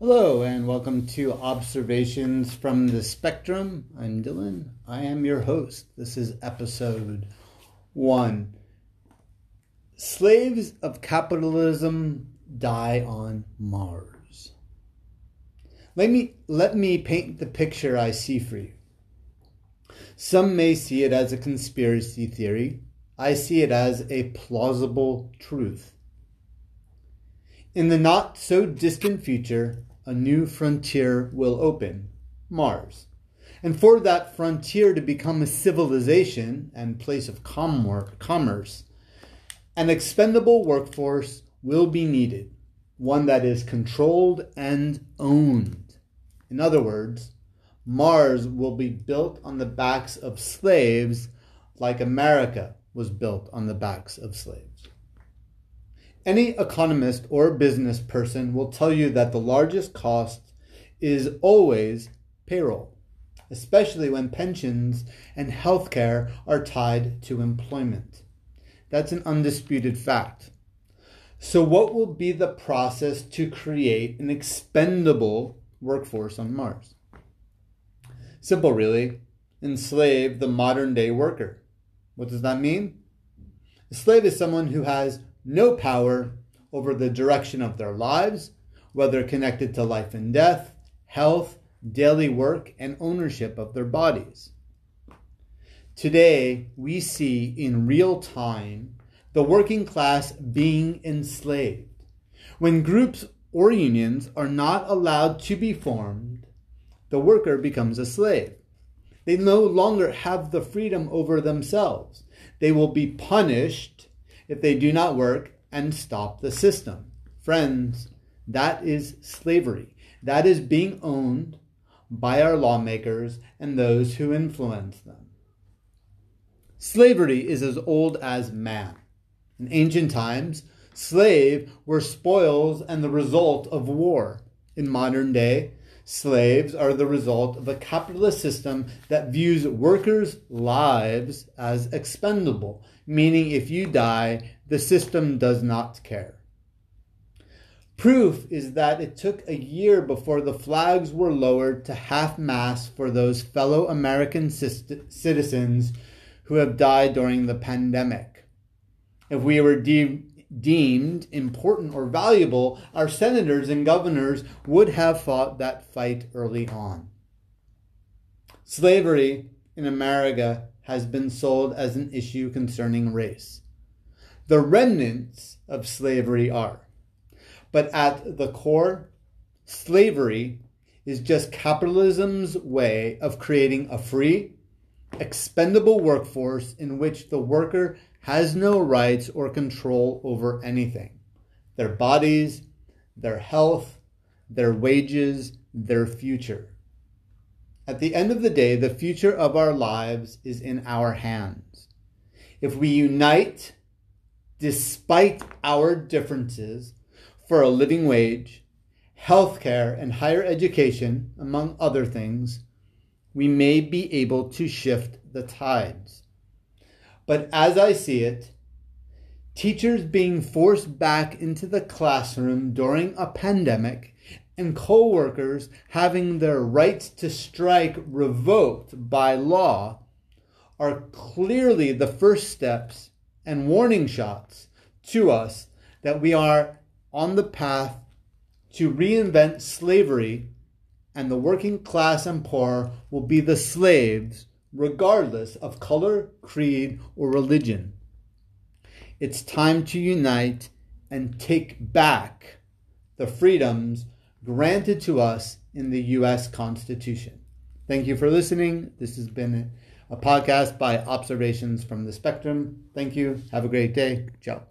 Hello, and welcome to Observations from the Spectrum. I'm Dylan. I am your host. This is episode one. Slaves of capitalism die on Mars. Let me, let me paint the picture I see for you. Some may see it as a conspiracy theory. I see it as a plausible truth. In the not so distant future, a new frontier will open Mars. And for that frontier to become a civilization and place of commerce, an expendable workforce will be needed, one that is controlled and owned. In other words, Mars will be built on the backs of slaves like America was built on the backs of slaves. Any economist or business person will tell you that the largest cost is always payroll, especially when pensions and healthcare are tied to employment. That's an undisputed fact. So, what will be the process to create an expendable workforce on Mars? Simple, really. Enslave the modern day worker. What does that mean? A slave is someone who has no power over the direction of their lives, whether connected to life and death, health, daily work, and ownership of their bodies. Today, we see in real time the working class being enslaved. When groups or unions are not allowed to be formed, the worker becomes a slave. They no longer have the freedom over themselves. They will be punished if they do not work and stop the system. Friends, that is slavery. That is being owned by our lawmakers and those who influence them. Slavery is as old as man. In ancient times, slaves were spoils and the result of war. In modern day, slaves are the result of a capitalist system that views workers' lives as expendable, meaning if you die, the system does not care. Proof is that it took a year before the flags were lowered to half mast for those fellow American citizens who have died during the pandemic. If we were de- deemed important or valuable, our senators and governors would have fought that fight early on. Slavery in America has been sold as an issue concerning race the remnants of slavery are. But at the core, slavery is just capitalism's way of creating a free, expendable workforce in which the worker has no rights or control over anything their bodies, their health, their wages, their future. At the end of the day, the future of our lives is in our hands. If we unite despite our differences, for a living wage, healthcare, and higher education, among other things, we may be able to shift the tides. But as I see it, teachers being forced back into the classroom during a pandemic and co-workers having their rights to strike revoked by law are clearly the first steps and warning shots to us that we are on the path to reinvent slavery and the working class and poor will be the slaves regardless of color, creed, or religion. It's time to unite and take back the freedoms granted to us in the U.S. Constitution. Thank you for listening. This has been a podcast by Observations from the Spectrum. Thank you. Have a great day. Ciao.